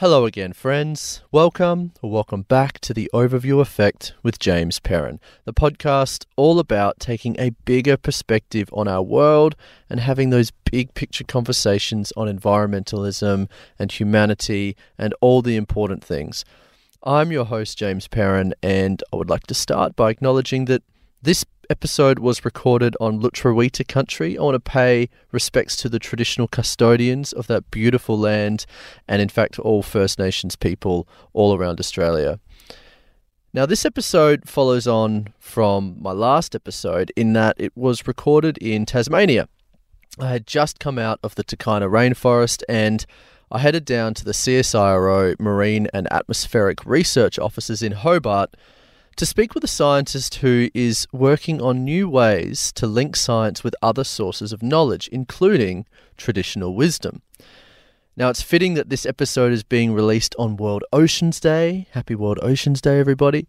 Hello again, friends. Welcome or welcome back to the Overview Effect with James Perrin, the podcast all about taking a bigger perspective on our world and having those big picture conversations on environmentalism and humanity and all the important things. I'm your host, James Perrin, and I would like to start by acknowledging that this episode was recorded on Lutruwita country. I want to pay respects to the traditional custodians of that beautiful land and, in fact, all First Nations people all around Australia. Now, this episode follows on from my last episode in that it was recorded in Tasmania. I had just come out of the takayna rainforest and I headed down to the CSIRO Marine and Atmospheric Research offices in Hobart to speak with a scientist who is working on new ways to link science with other sources of knowledge, including traditional wisdom. Now, it's fitting that this episode is being released on World Oceans Day. Happy World Oceans Day, everybody.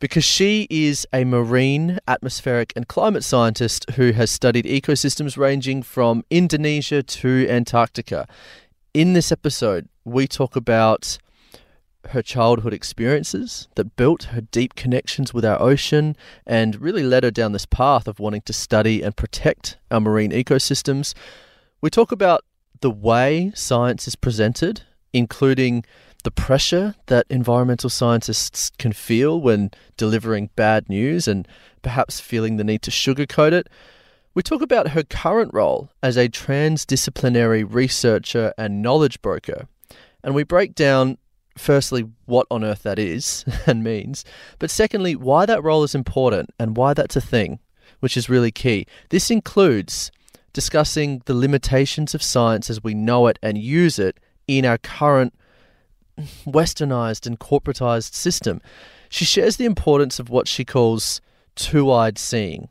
Because she is a marine, atmospheric, and climate scientist who has studied ecosystems ranging from Indonesia to Antarctica. In this episode, we talk about her childhood experiences that built her deep connections with our ocean and really led her down this path of wanting to study and protect our marine ecosystems. We talk about the way science is presented, including the pressure that environmental scientists can feel when delivering bad news and perhaps feeling the need to sugarcoat it. We talk about her current role as a transdisciplinary researcher and knowledge broker. And we break down firstly, what on earth that is and means, but secondly, why that role is important and why that's a thing, which is really key. This includes discussing the limitations of science as we know it and use it in our current westernized and corporatized system. She shares the importance of what she calls two eyed seeing.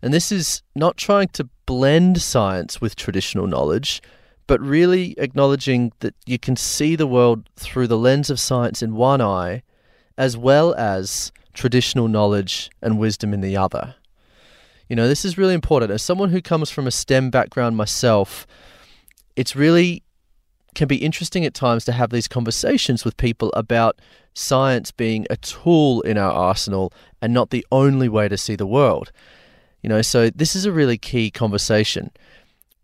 And this is not trying to blend science with traditional knowledge, but really acknowledging that you can see the world through the lens of science in one eye, as well as traditional knowledge and wisdom in the other. You know, this is really important. As someone who comes from a STEM background myself, it's really can be interesting at times to have these conversations with people about science being a tool in our arsenal and not the only way to see the world. You know, so this is a really key conversation.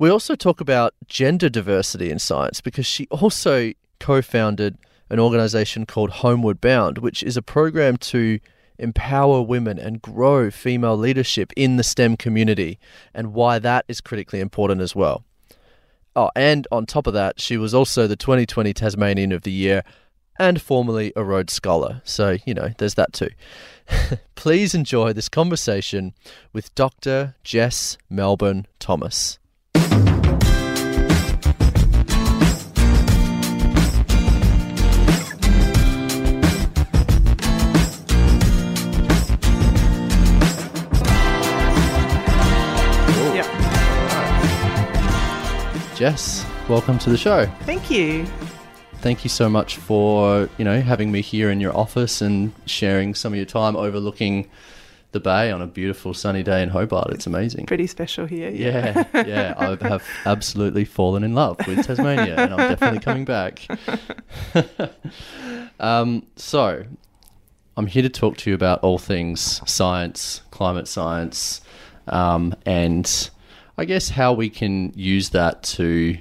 We also talk about gender diversity in science because she also co founded an organization called Homeward Bound, which is a program to empower women and grow female leadership in the STEM community, and why that is critically important as well. Oh, and on top of that, she was also the 2020 Tasmanian of the Year and formerly a Rhodes Scholar. So, you know, there's that too. Please enjoy this conversation with Dr. Jess Melbourne Thomas. Jess, welcome to the show. Thank you. Thank you so much for, you know, having me here in your office and sharing some of your time overlooking the bay on a beautiful sunny day in Hobart. It's amazing. Pretty special here. Yeah, yeah. yeah. I have absolutely fallen in love with Tasmania and I'm definitely coming back. um, so, I'm here to talk to you about all things science, climate science, um, and I guess how we can use that to,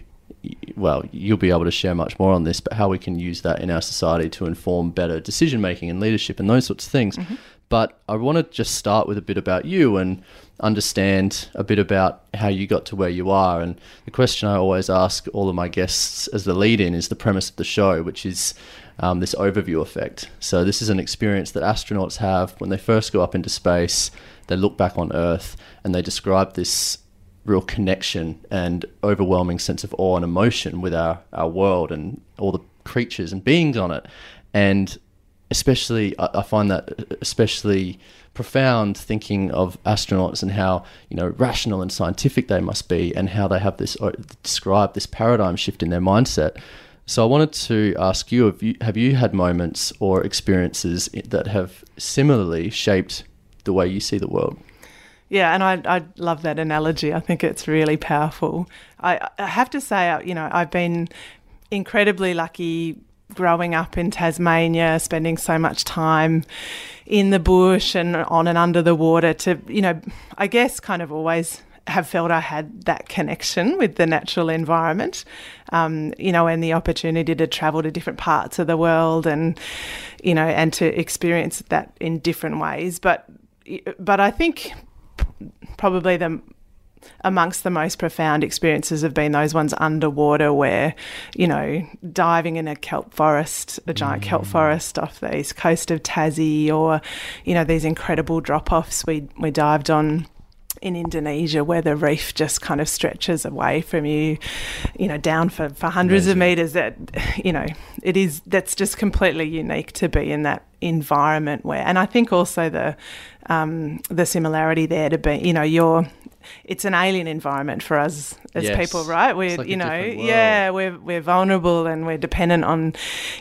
well, you'll be able to share much more on this, but how we can use that in our society to inform better decision making and leadership and those sorts of things. Mm-hmm. But I want to just start with a bit about you and understand a bit about how you got to where you are. And the question I always ask all of my guests as the lead in is the premise of the show, which is um, this overview effect. So, this is an experience that astronauts have when they first go up into space. They look back on Earth and they describe this real connection and overwhelming sense of awe and emotion with our, our world and all the creatures and beings on it. And especially, I, find that especially profound thinking of astronauts and how you know rational and scientific they must be and how they have this uh, describe this paradigm shift in their mindset so I wanted to ask you have you have you had moments or experiences that have similarly shaped the way you see the world yeah, and I, I love that analogy. I think it's really powerful. I, I have to say, uh, you know, I've been incredibly lucky growing up in Tasmania, spending so much time in the bush and on and under the water to, you know, I guess kind of always have felt I had that connection with the natural environment, um, you know, and the opportunity to travel to different parts of the world and, you know, and to experience that in different ways. But, but I think probably the amongst the most profound experiences have been those ones underwater where, you know, diving in a kelp forest, a giant mm. kelp forest off the east coast of Tassie, or, you know, these incredible drop offs we, we dived on in Indonesia where the reef just kind of stretches away from you, you know, down for, for hundreds Amazing. of meters that, you know, it is, that's just completely unique to be in that environment where, and I think also the, um, the similarity there to be, you know, you're, it's an alien environment for us as yes. people, right? We're like you know, yeah, we're we're vulnerable and we're dependent on,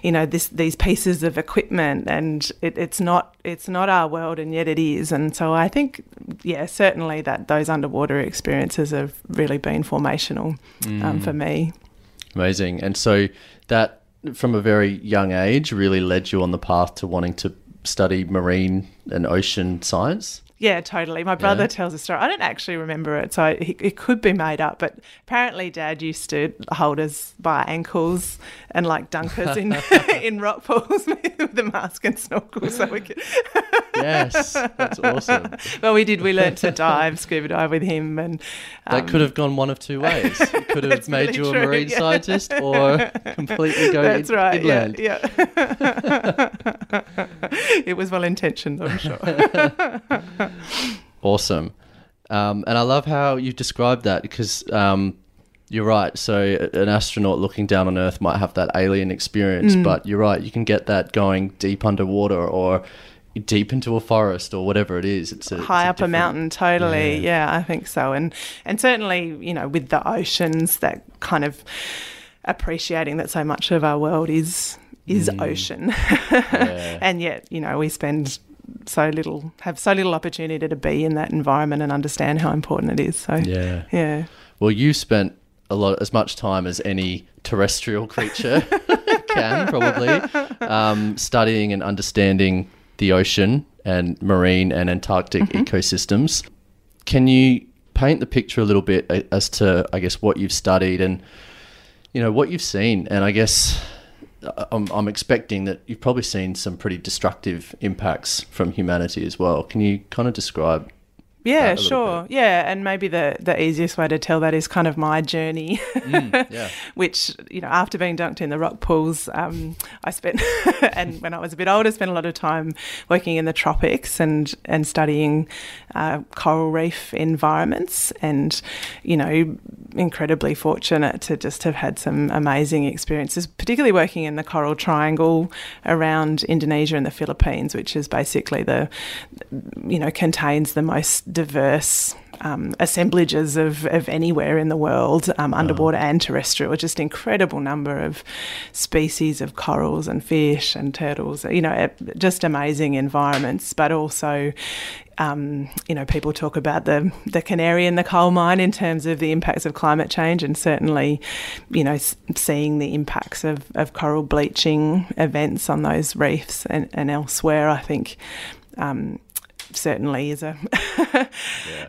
you know, this these pieces of equipment, and it, it's not it's not our world, and yet it is. And so I think, yeah, certainly that those underwater experiences have really been formational mm. um, for me. Amazing, and so that from a very young age really led you on the path to wanting to study marine and ocean science. Yeah, totally. My brother yeah. tells a story. I don't actually remember it, so it, it, could be made up. But apparently, Dad used to hold us by ankles and like dunk us in in rock pools with a mask and snorkel, so we could. Yes, that's awesome. Well, we did. We learned to dive, scuba dive with him, and um, that could have gone one of two ways. It could have made really you a marine yeah. scientist, or completely go. That's in, right. Inland. Yeah. yeah. it was well intentioned, I'm sure awesome. Um, and I love how you described that because um, you're right. So an astronaut looking down on Earth might have that alien experience, mm. but you're right. You can get that going deep underwater or deep into a forest or whatever it is. It's a, high it's a up a mountain. Totally. Yeah. yeah, I think so. And and certainly, you know, with the oceans, that kind of appreciating that so much of our world is is mm. ocean, yeah. and yet you know we spend so little have so little opportunity to be in that environment and understand how important it is. So yeah, yeah. Well, you spent a lot as much time as any terrestrial creature can probably um, studying and understanding the ocean and marine and Antarctic mm-hmm. ecosystems. Can you paint the picture a little bit as to, I guess, what you've studied and you know what you've seen, and I guess I'm, I'm expecting that you've probably seen some pretty destructive impacts from humanity as well. Can you kind of describe yeah, sure. Bit. Yeah, and maybe the the easiest way to tell that is kind of my journey, mm, yeah. which you know after being dunked in the rock pools, um, I spent and when I was a bit older, spent a lot of time working in the tropics and and studying uh, coral reef environments, and you know incredibly fortunate to just have had some amazing experiences, particularly working in the coral triangle around Indonesia and the Philippines, which is basically the you know contains the most diverse um, assemblages of, of anywhere in the world, um, underwater oh. and terrestrial. Just incredible number of species of corals and fish and turtles. You know, just amazing environments, but also. Um, you know, people talk about the the canary in the coal mine in terms of the impacts of climate change, and certainly, you know, seeing the impacts of, of coral bleaching events on those reefs and, and elsewhere. I think um, certainly is a, yeah.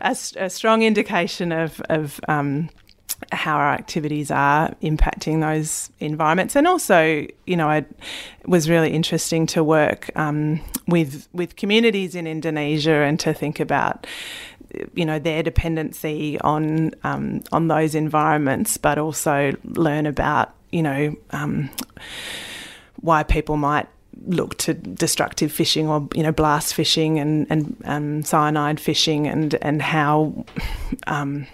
a, a, strong indication of, of um, how our activities are impacting those environments. And also, you know, it was really interesting to work um, with with communities in Indonesia and to think about you know their dependency on um, on those environments, but also learn about you know um, why people might look to destructive fishing or you know blast fishing and and um, cyanide fishing and and how um,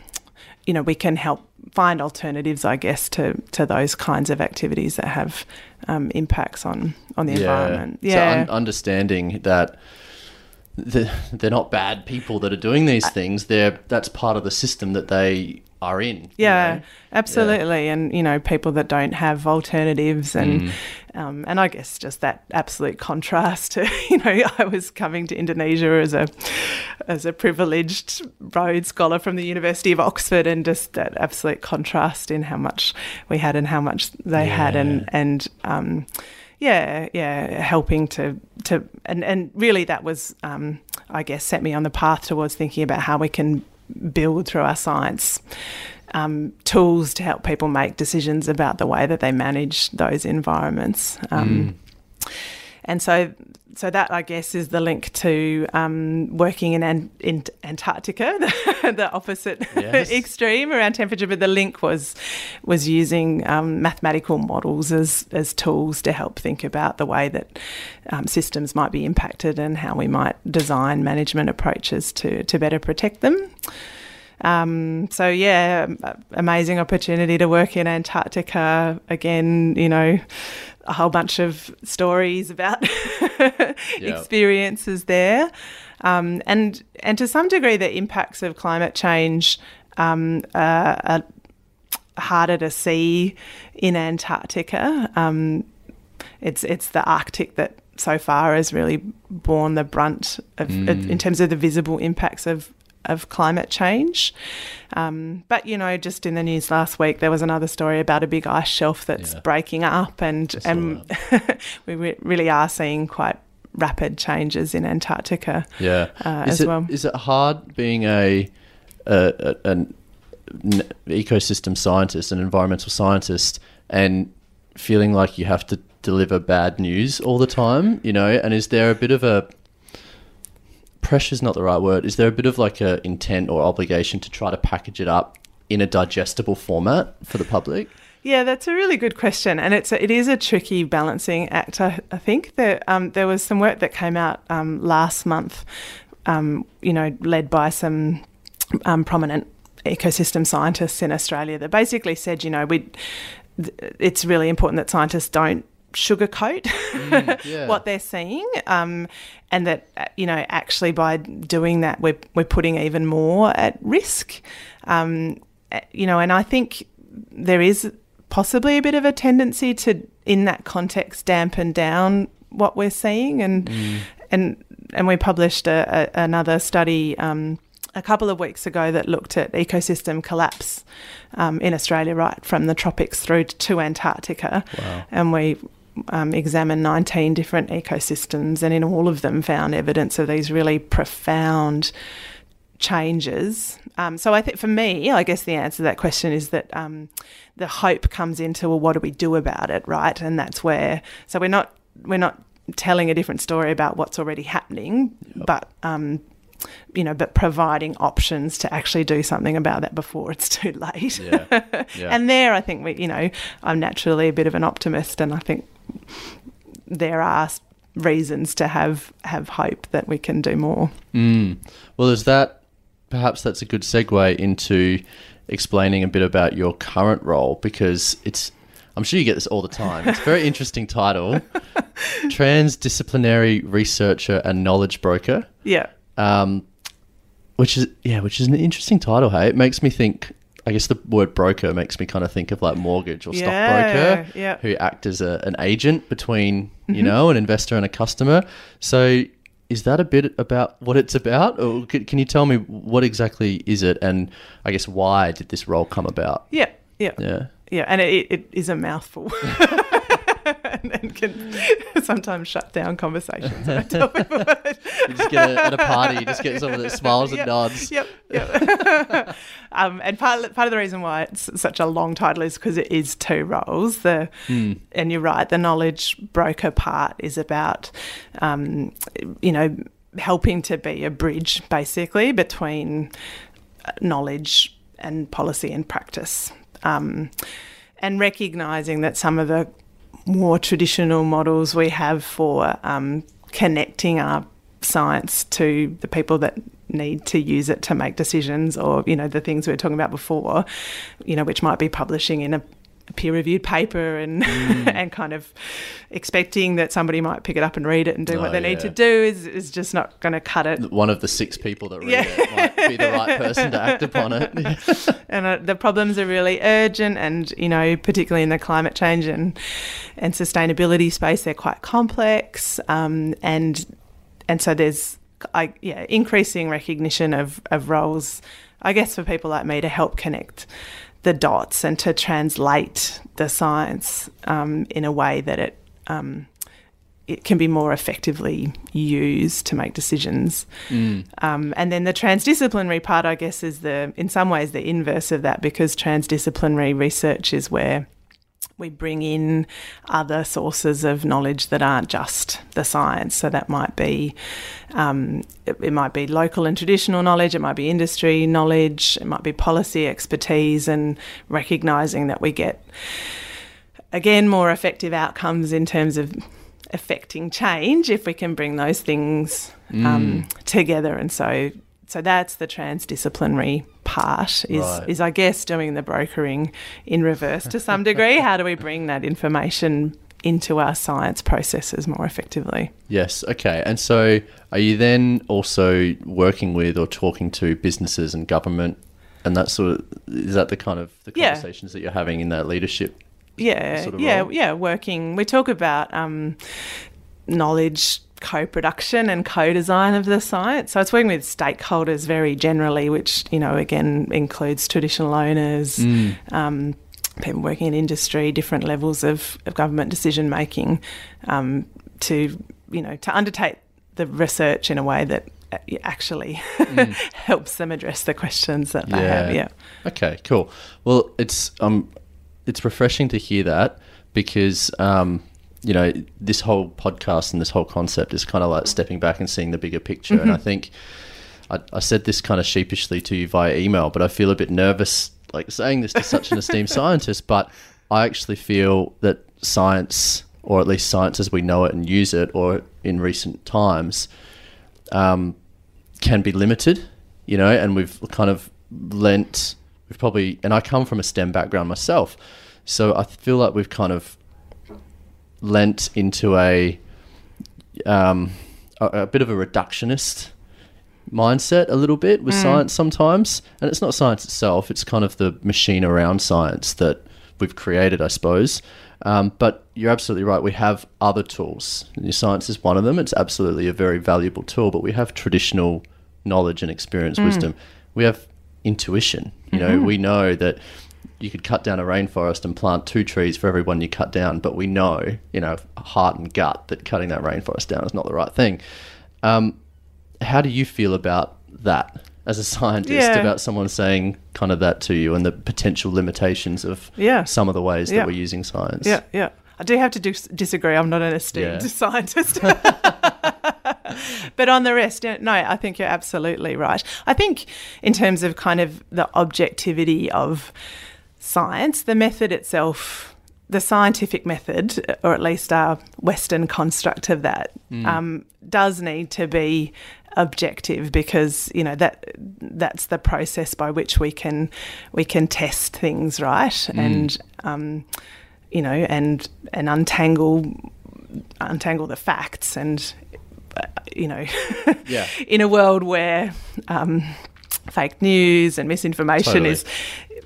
you know we can help find alternatives, I guess, to to those kinds of activities that have um, impacts on on the yeah. environment. Yeah, so un- understanding that. They're not bad people that are doing these things. They're that's part of the system that they are in. Yeah, you know? absolutely. Yeah. And you know, people that don't have alternatives, and mm. Um, and I guess just that absolute contrast. To, you know, I was coming to Indonesia as a as a privileged Rhodes Scholar from the University of Oxford, and just that absolute contrast in how much we had and how much they yeah. had, and and um, yeah, yeah, helping to to and and really that was, um, I guess, set me on the path towards thinking about how we can build through our science um, tools to help people make decisions about the way that they manage those environments. Um, mm. And so, so that I guess is the link to um, working in, An- in Antarctica, the, the opposite yes. extreme around temperature. But the link was was using um, mathematical models as as tools to help think about the way that um, systems might be impacted and how we might design management approaches to to better protect them. Um, so yeah, amazing opportunity to work in Antarctica again. You know, a whole bunch of stories about yep. experiences there, um, and and to some degree the impacts of climate change um, are, harder to see in Antarctica. Um, it's it's the Arctic that so far has really borne the brunt of, mm. in terms of the visible impacts of of climate change. Um, but you know, just in the news last week, there was another story about a big ice shelf that's yeah. breaking up, and and we re- really are seeing quite rapid changes in Antarctica. Yeah, uh, as it, well. Is it hard being a, a, a an ecosystem scientist, an environmental scientist, and feeling like you have to deliver bad news all the time? You know, and is there a bit of a pressure's not the right word. Is there a bit of like a intent or obligation to try to package it up in a digestible format for the public? Yeah, that's a really good question, and it's a, it is a tricky balancing act. I, I think that um, there was some work that came out um, last month, um, you know, led by some um, prominent ecosystem scientists in Australia that basically said, you know, we it's really important that scientists don't sugarcoat mm, yeah. what they're seeing, um, and that uh, you know actually by doing that we're we're putting even more at risk. Um, uh, you know, and I think there is possibly a bit of a tendency to, in that context, dampen down what we're seeing, and mm. and and we published a, a, another study. Um, a couple of weeks ago that looked at ecosystem collapse um, in Australia, right from the tropics through to Antarctica. Wow. And we um, examined 19 different ecosystems and in all of them found evidence of these really profound changes. Um, so I think for me, I guess the answer to that question is that um, the hope comes into well, what do we do about it, right? And that's where so we're not we're not telling a different story about what's already happening, yep. but um, you know, but providing options to actually do something about that before it's too late. Yeah. Yeah. and there, I think we, you know, I'm naturally a bit of an optimist, and I think there are reasons to have have hope that we can do more. Mm. Well, is that perhaps that's a good segue into explaining a bit about your current role because it's I'm sure you get this all the time. It's a very interesting title. Transdisciplinary researcher and knowledge broker. Yeah. Um, which is yeah, which is an interesting title. Hey, it makes me think I guess the word broker makes me kind of think of like mortgage or stockbroker yeah. who act as a, an agent between, you mm-hmm. know, an investor and a customer. So is that a bit about what it's about or can, can, you tell me what exactly is it and I guess why did this role come about? Yeah. Yeah. Yeah. Yeah, and it, it is a mouthful. and, and, can sometimes shut down conversations. you just get a, at a party, you just get someone that smiles yep, and nods. Yep, yep. um, and part part of the reason why it's such a long title is because it is two roles. The mm. and you're right, the knowledge broker part is about, um, you know, helping to be a bridge basically between knowledge and policy and practice. Um, and recognizing that some of the more traditional models we have for um, connecting our science to the people that need to use it to make decisions or you know the things we were talking about before you know which might be publishing in a peer reviewed paper and mm. and kind of expecting that somebody might pick it up and read it and do oh, what they yeah. need to do is, is just not going to cut it. One of the six people that read yeah. it be the right person to act upon it. and uh, the problems are really urgent, and you know, particularly in the climate change and and sustainability space, they're quite complex, um, and and so there's I, yeah increasing recognition of of roles. I guess for people like me to help connect the dots and to translate the science um, in a way that it um, it can be more effectively used to make decisions. Mm. Um, and then the transdisciplinary part, I guess, is the in some ways the inverse of that because transdisciplinary research is where we bring in other sources of knowledge that aren't just the science. So that might be um, it, it, might be local and traditional knowledge, it might be industry knowledge, it might be policy expertise, and recognizing that we get again more effective outcomes in terms of affecting change if we can bring those things um, mm. together. And so, so that's the transdisciplinary part is, right. is I guess doing the brokering in reverse to some degree. How do we bring that information into our science processes more effectively? Yes. Okay. And so, are you then also working with or talking to businesses and government? And that sort of is that the kind of the conversations yeah. that you're having in that leadership yeah, sort of yeah, role? yeah. Working, we talk about um, knowledge co-production and co-design of the science. So it's working with stakeholders very generally, which you know again includes traditional owners. Mm. Um, people working in industry, different levels of, of government decision making, um, to you know to undertake the research in a way that uh, actually mm. helps them address the questions that they yeah. have. Yeah. Okay. Cool. Well, it's um, it's refreshing to hear that because um, you know this whole podcast and this whole concept is kind of like stepping back and seeing the bigger picture. Mm-hmm. And I mm-hmm. think I, I, said this kind of sheepishly to you via email, but I feel a bit nervous like saying this to such an esteemed scientist. But I actually feel that science, or at least science as we know it and use it, or in recent times, um, can be limited. You know, and we've kind of lent we've probably, and I come from a STEM background myself, so I feel like we've kind of lent into a um, a, a, bit of a reductionist mindset a little bit with mm. science sometimes, and it's not science itself; it's kind of the machine around science that we've created, I suppose. Um, but you're absolutely right. We have other tools. Science is one of them. It's absolutely a very valuable tool. But we have traditional knowledge and experience, mm. wisdom. We have intuition. You know, mm-hmm. we know that you could cut down a rainforest and plant two trees for every one you cut down, but we know, you know, heart and gut that cutting that rainforest down is not the right thing. Um, how do you feel about that as a scientist yeah. about someone saying kind of that to you and the potential limitations of yeah. some of the ways yeah. that we're using science? Yeah, yeah. I do have to dis- disagree. I'm not an esteemed scientist. but on the rest, no, I think you're absolutely right. I think in terms of kind of the objectivity of science, the method itself, the scientific method, or at least our Western construct of that, mm. um, does need to be objective because you know that that's the process by which we can we can test things right mm. and um, you know and and untangle untangle the facts and you know, yeah. in a world where um, fake news and misinformation totally. is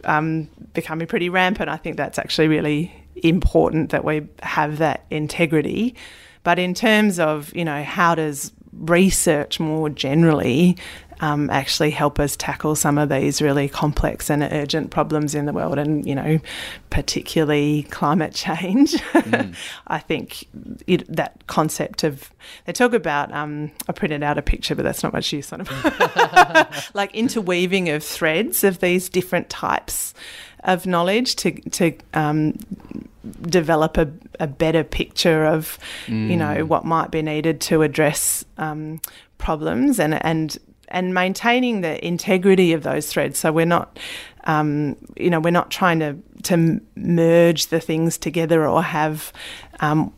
um, becoming pretty rampant, I think that's actually really important that we have that integrity. But in terms of, you know, how does research more generally um, actually help us tackle some of these really complex and urgent problems in the world, and you know, particularly climate change. Mm. I think it, that concept of they talk about. Um, I printed out a picture, but that's not much use. Sort of like interweaving of threads of these different types of knowledge to to um, develop a, a, better picture of mm. you know mm. what might be needed to address um, problems and and and maintaining the integrity of those threads. So we're not, um, you know, we're not trying to to merge the things together or have. Um,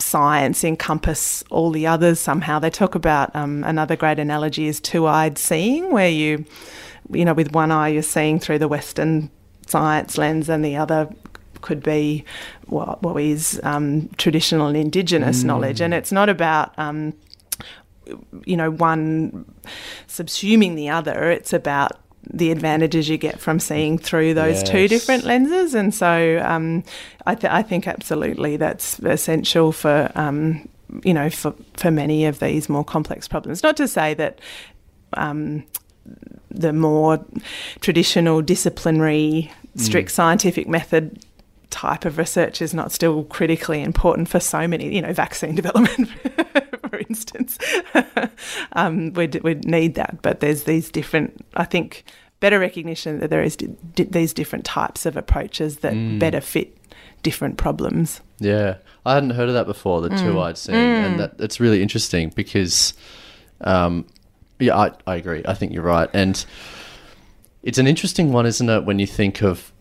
science encompass all the others somehow. They talk about um, another great analogy is two-eyed seeing, where you, you know, with one eye you're seeing through the Western science lens, and the other could be what, what is um, traditional and indigenous mm. knowledge. And it's not about um, you know, one subsuming the other. It's about the advantages you get from seeing through those yes. two different lenses. And so um, I, th- I, think absolutely that's essential for, um, you know, for, for many of these more complex problems. Not to say that. Um, the more traditional disciplinary strict mm. scientific method type of research is not still critically important for so many, you know, vaccine development, instance. um, we we need that, but there's these different. I think better recognition that there is d- d- these different types of approaches that mm. better fit different problems. Yeah, I hadn't heard of that before. The mm. two-eyed seeing, mm. and that, that's really interesting because, um, yeah, I I agree. I think you're right, and it's an interesting one, isn't it? When you think of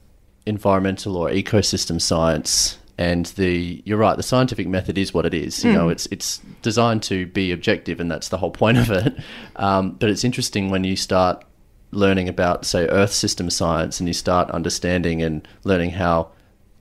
environmental or ecosystem science and the you're right the scientific method is what it is you mm. know it's it's designed to be objective and that's the whole point of it um, but it's interesting when you start learning about say earth system science and you start understanding and learning how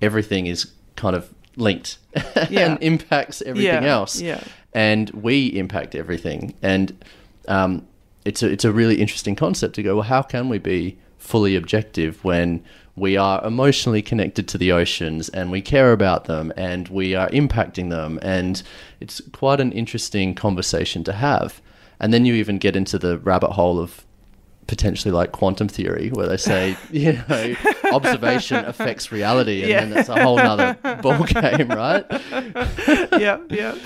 everything is kind of linked yeah. and impacts everything yeah. else yeah. and we impact everything and um, it's a, it's a really interesting concept to go well how can we be fully objective when we are emotionally connected to the oceans and we care about them and we are impacting them. And it's quite an interesting conversation to have. And then you even get into the rabbit hole of potentially like quantum theory where they say you know observation affects reality and yeah. then it's a whole nother ball game right yeah yeah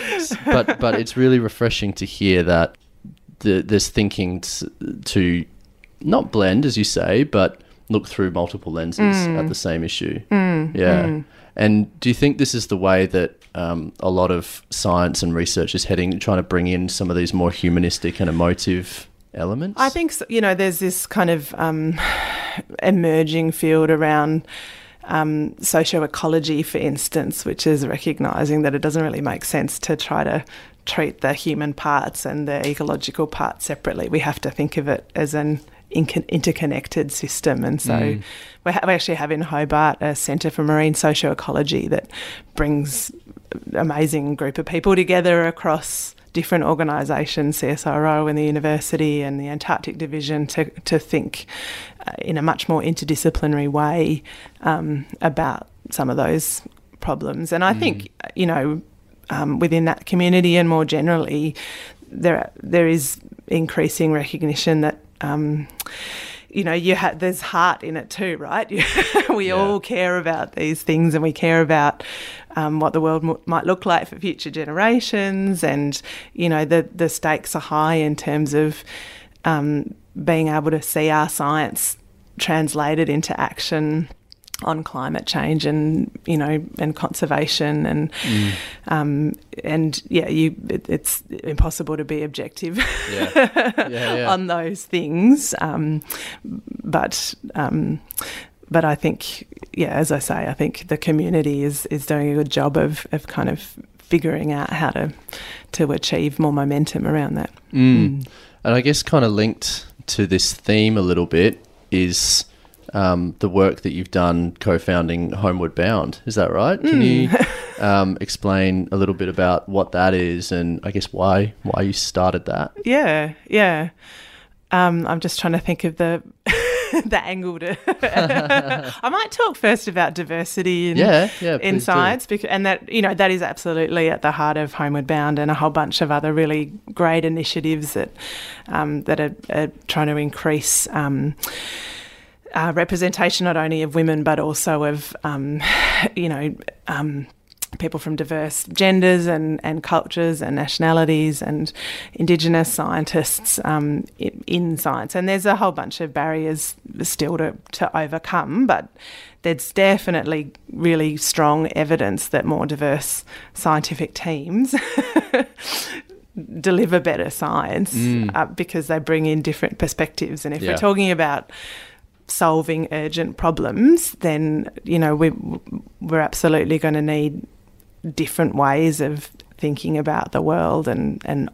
but but it's really refreshing to hear that the, there's thinking to not blend as you say but look through multiple lenses mm. at the same issue. Mm. Yeah. Mm. And do you think this is the way that um, a lot of science and research is heading, trying to bring in some of these more humanistic and emotive elements? I think, so, you know, there's this kind of um, emerging field around um, socioecology, for instance, which is recognizing that it doesn't really make sense to try to treat the human parts and the ecological parts separately. We have to think of it as an interconnected system. And so mm. we, ha- we actually have in Hobart a Centre for Marine Socioecology that brings an amazing group of people together across different organisations, CSIRO and the university and the Antarctic Division, to, to think uh, in a much more interdisciplinary way um, about some of those problems. And I mm. think, you know, um, within that community and more generally, there there is increasing recognition that um, you know, you ha- there's heart in it too, right? we yeah. all care about these things, and we care about um, what the world m- might look like for future generations, and you know, the the stakes are high in terms of um, being able to see our science translated into action on climate change and you know and conservation and mm. um, and yeah you it, it's impossible to be objective yeah. Yeah, yeah. on those things um, but um, but I think yeah as I say I think the community is is doing a good job of of kind of figuring out how to to achieve more momentum around that mm. Mm. and I guess kind of linked to this theme a little bit is um, the work that you've done co-founding Homeward Bound. Is that right? Can you hmm. um, explain a little bit about what that is and I guess why why you started that? Yeah, yeah. Um, I'm just trying to think of the the angle to. I might talk first about diversity in, yeah, yeah, in science, because, and that you know that is absolutely at the heart of Homeward Bound and a whole bunch of other really great initiatives that um, that are, are, trying to increase. Um, uh, representation not only of women but also of um, you know um, people from diverse genders and, and cultures and nationalities and indigenous scientists um, in science and there's a whole bunch of barriers still to, to overcome but there's definitely really strong evidence that more diverse scientific teams deliver better science mm. uh, because they bring in different perspectives and if yeah. we're talking about solving urgent problems, then you know we we're absolutely going to need different ways of thinking about the world and and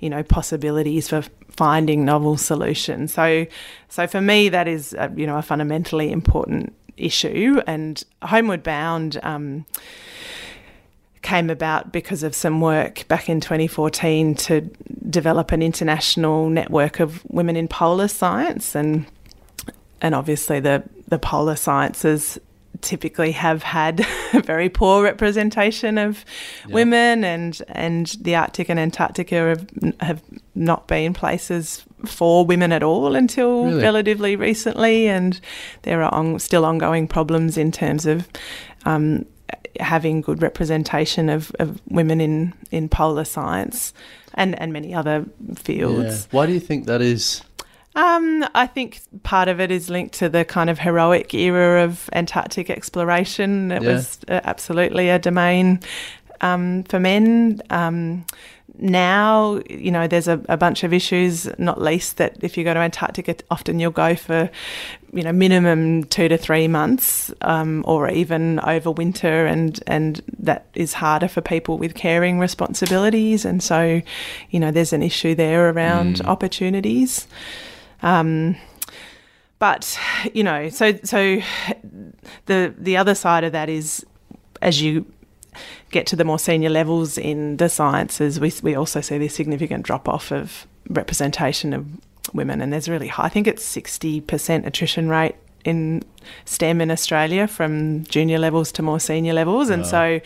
you know possibilities for finding novel solutions. So so for me that is a, you know a fundamentally important issue and Homeward Bound. Um, came about because of some work back in 2014 to develop an international network of women in polar science and and obviously the the polar sciences typically have had very poor representation of yep. women, and and the Arctic and Antarctica have have not been places for women at all until really? relatively recently, and there are on, still ongoing problems in terms of. Um, having good representation of, of women in, in polar science and, and many other fields. Yeah. Why do you think that is? Um, I think part of it is linked to the kind of heroic era of Antarctic exploration. It yeah. was uh, absolutely a domain um, for men. Um, now, you know, there's a, a, bunch of issues, not least that if you go to Antarctica, often you'll go for, you know, minimum two to three months um, or even over winter, and, and that is harder for people with caring responsibilities. And so, you know, there's an issue there around mm. opportunities. Um, but you know, so so the the other side of that is as you get to the more senior levels in the sciences, we we also see this significant drop off of representation of women, and there's really high. I think it's sixty percent attrition rate in STEM in Australia from junior levels to more senior levels, and so.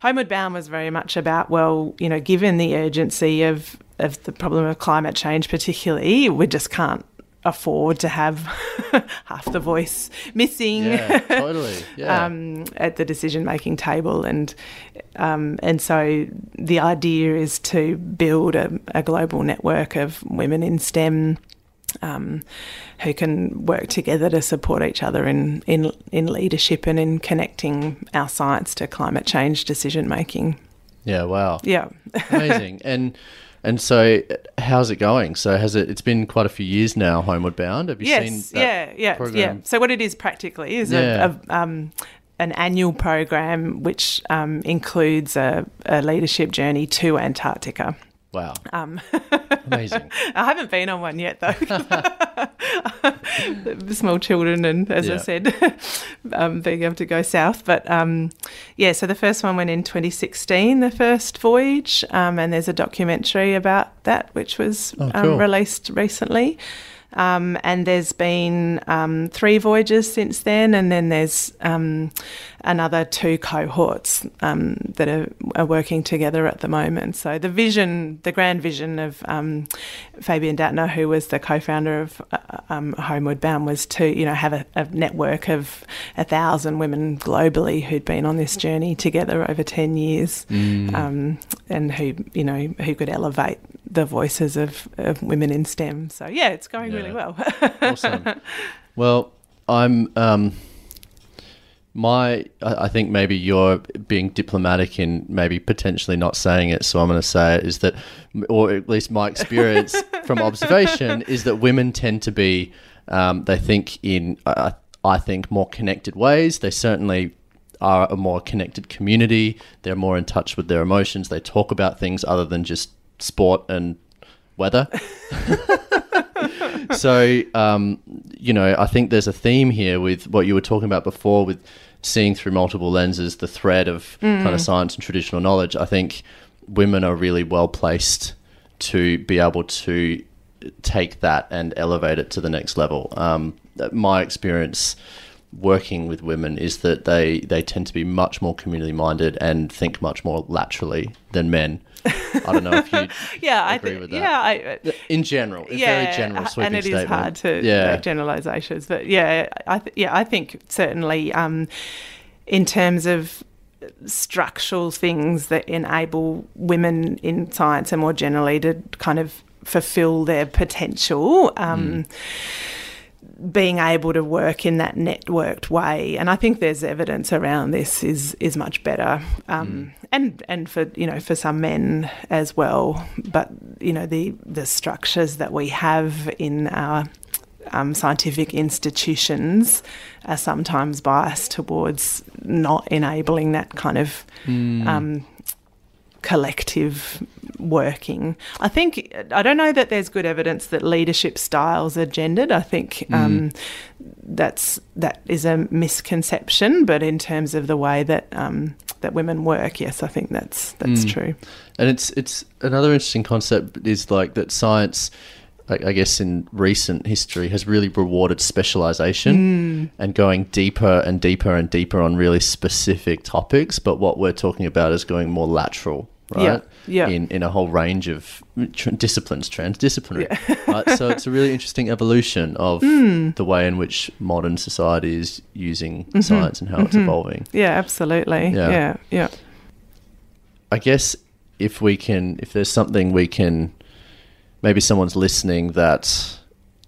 Homeward Bound was very much about, well, you know, given the urgency of of the problem of climate change, particularly, we just can't afford to have half the voice missing. Yeah, totally. Yeah. um, at the decision making table. And um, and so the idea is to build a, a global network of women in STEM um, who can work together to support each other in, in in leadership and in connecting our science to climate change decision making. Yeah, wow. Yeah. Amazing. And and so, how's it going? So, has it? It's been quite a few years now. Homeward Bound. Have you yes, seen? Yeah, yeah, program? yeah. So, what it is practically is yeah. a, a um, an annual program which um, includes a, a leadership journey to Antarctica. Wow. Um, Amazing. I haven't been on one yet, though. Small children, and as yeah. I said, um, being able to go south. But um, yeah, so the first one went in 2016, the first voyage, um, and there's a documentary about that, which was oh, um, cool. released recently. Um, and there's been um, three voyages since then, and then there's um, another two cohorts um, that are, are, working together at the moment. So the vision, the grand vision of um, Fabian Dattner, who was the co-founder of uh, um, Homeward Bound, was to you know have a, a, network of a thousand women globally who'd been on this journey together over ten years, mm. and who you know who could elevate the voices of, of women in STEM. So yeah, it's going yeah. really well. awesome. Well, I'm. Um, my, I think maybe you're being diplomatic in maybe potentially not saying it, so I'm going to say it is that, or at least my experience from observation is that women tend to be, um, they think in, uh, I think, more connected ways. They certainly are a more connected community. They're more in touch with their emotions. They talk about things other than just sport and weather. so, um, you know, I think there's a theme here with what you were talking about before with seeing through multiple lenses the thread of mm. kind of science and traditional knowledge. I think women are really well placed to be able to take that and elevate it to the next level. Um, my experience working with women is that they, they tend to be much more community minded and think much more laterally than men. I don't know if you yeah, I agree with that. Yeah, I, in general, yeah, very general sweeping and it statement. is hard to yeah. make generalizations, but yeah, I th- yeah, I think certainly um, in terms of structural things that enable women in science and more generally to kind of fulfill their potential. Um, mm being able to work in that networked way, and I think there's evidence around this is is much better, um, mm. and and for you know for some men as well. But you know the the structures that we have in our um, scientific institutions are sometimes biased towards not enabling that kind of mm. um, collective working. I think I don't know that there's good evidence that leadership styles are gendered. I think mm. um, that's that is a misconception. But in terms of the way that um, that women work, yes, I think that's that's mm. true. And it's it's another interesting concept is like that science I guess in recent history has really rewarded specialization mm. and going deeper and deeper and deeper on really specific topics. But what we're talking about is going more lateral, right? Yeah. Yeah. In in a whole range of tr- disciplines, transdisciplinary. Yeah. right? So it's a really interesting evolution of mm. the way in which modern society is using mm-hmm. science and how mm-hmm. it's evolving. Yeah, absolutely. Yeah. yeah, yeah. I guess if we can, if there's something we can maybe someone's listening that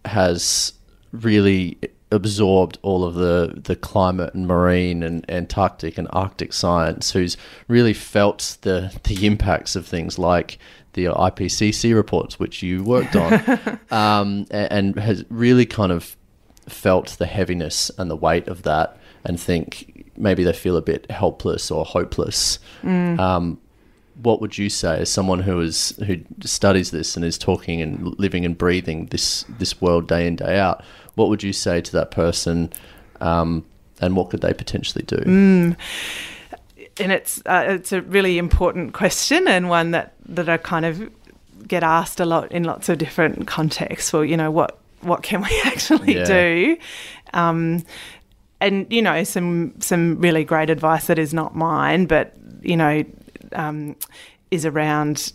has really absorbed all of the, the climate and marine and Antarctic and Arctic science, who's really felt the, the impacts of things like the IPCC reports, which you worked on, um, and, and, has really kind of felt the heaviness and the weight of that and think maybe they feel a bit helpless or hopeless. Mm. Um, what would you say as someone who is who studies this and is talking and living and breathing this this world day in day out? What would you say to that person, um, and what could they potentially do? Mm. And it's uh, it's a really important question and one that that I kind of get asked a lot in lots of different contexts. Well, you know what what can we actually yeah. do? Um, and you know some some really great advice that is not mine, but you know um, is around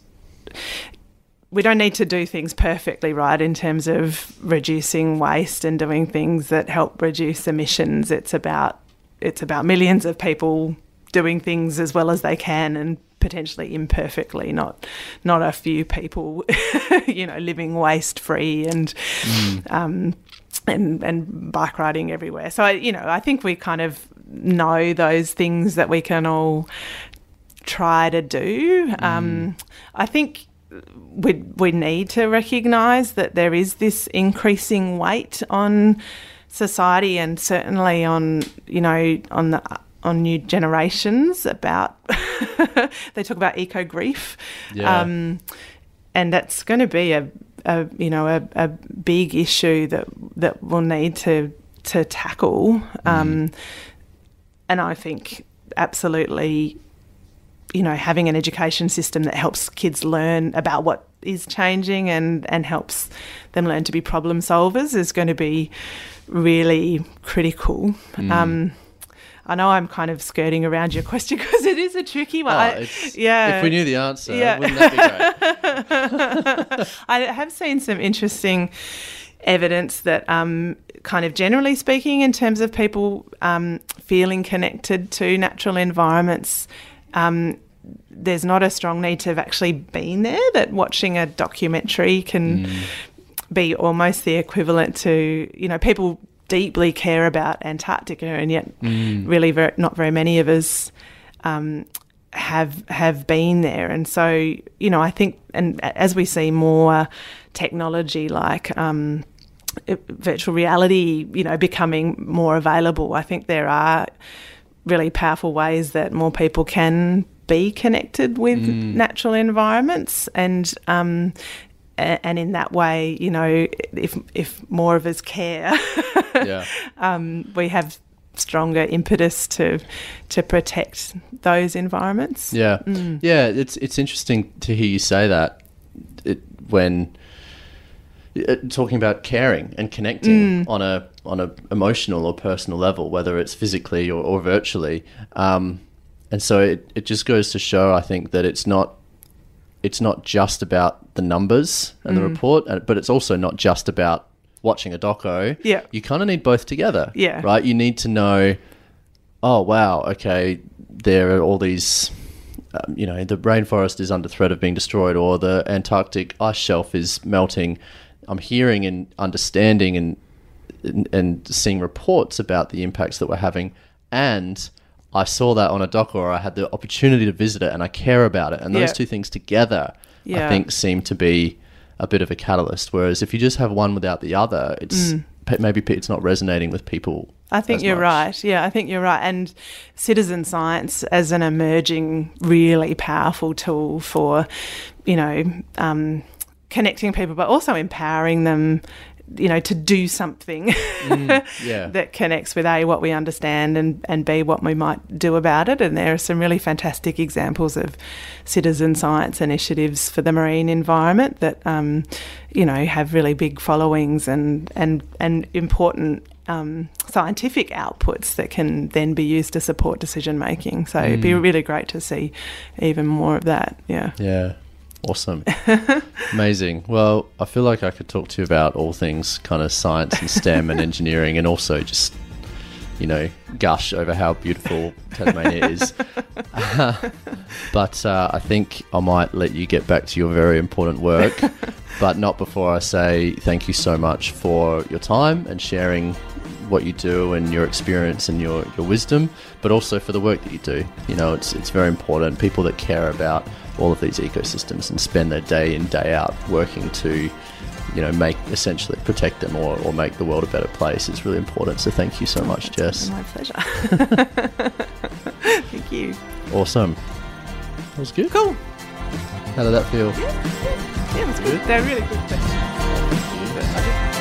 we don't need to do things perfectly right in terms of reducing waste and doing things that help reduce emissions. It's about it's about millions of people doing things as well as they can and potentially imperfectly, not not a few people, you know, living waste free and mm. um, and and bike riding everywhere. So you know, I think we kind of know those things that we can all try to do. Mm. Um, I think we we need to recognise that there is this increasing weight on society and certainly on you know on the on new generations about they talk about eco grief, yeah. um, and that's going to be a, a you know a, a, big issue that that we'll need to to tackle. Mm. Um, and I think absolutely you know, having an education system that helps kids learn about what is changing and, and helps them learn to be problem solvers is going to be really critical. Mm. Um, I know I'm kind of skirting around your question because it is a tricky one. Oh, I, yeah. If we knew the answer, yeah. wouldn't that be great? I have seen some interesting evidence that, um, kind of generally speaking, in terms of people um, feeling connected to natural environments, um, there's not a strong need to have actually been there, that watching a documentary can mm. be almost the equivalent to, you know, people deeply care about Antarctica, and yet mm. really very, not very many of us um, have have been there. And so, you know, I think, and as we see more technology like um, virtual reality, you know, becoming more available, I think there are really powerful ways that more people can be connected with mm. natural environments and um, and in that way, you know, if if more of us care, yeah. um, we have stronger impetus to to protect those environments. Yeah, mm. yeah. It's it's interesting to hear you say that it, when uh, talking about caring and connecting mm. on a on an emotional or personal level, whether it's physically or, or virtually. Um, and so it, it just goes to show, I think, that it's not it's not just about the numbers and mm. the report, but it's also not just about watching a doco. Yeah. You kind of need both together. Yeah. Right? You need to know, oh, wow, okay, there are all these, um, you know, the rainforest is under threat of being destroyed or the Antarctic ice shelf is melting. I'm hearing and understanding and, and, and seeing reports about the impacts that we're having. And I saw that on a doc or I had the opportunity to visit it and I care about it. And those yeah. two things together, yeah. I think, seem to be a bit of a catalyst. Whereas if you just have one without the other, it's mm. maybe it's not resonating with people. I think you're much. right. Yeah, I think you're right. And citizen science as an emerging, really powerful tool for, you know, um, connecting people, but also empowering them you know, to do something mm, yeah. that connects with A, what we understand, and, and B, what we might do about it. And there are some really fantastic examples of citizen science initiatives for the marine environment that, um, you know, have really big followings and, and, and important um, scientific outputs that can then be used to support decision making. So mm. it'd be mm. really great to see even more of that. Yeah. Yeah. Awesome. Amazing. Well, I feel like I could talk to you about all things kind of science and STEM and engineering and also just, you know, gush over how beautiful Tasmania is. but uh, I think I might let you get back to your very important work, but not before I say thank you so much for your time and sharing what you do and your experience and your, your wisdom, but also for the work that you do. You know, it's, it's very important. People that care about all of these ecosystems and spend their day in, day out working to, you know, make essentially protect them or, or make the world a better place is really important. So thank you so oh, much, Jess. My pleasure. thank you. Awesome. That was good. Cool. How did that feel? Yeah, yeah. it was good. good. They're really good questions.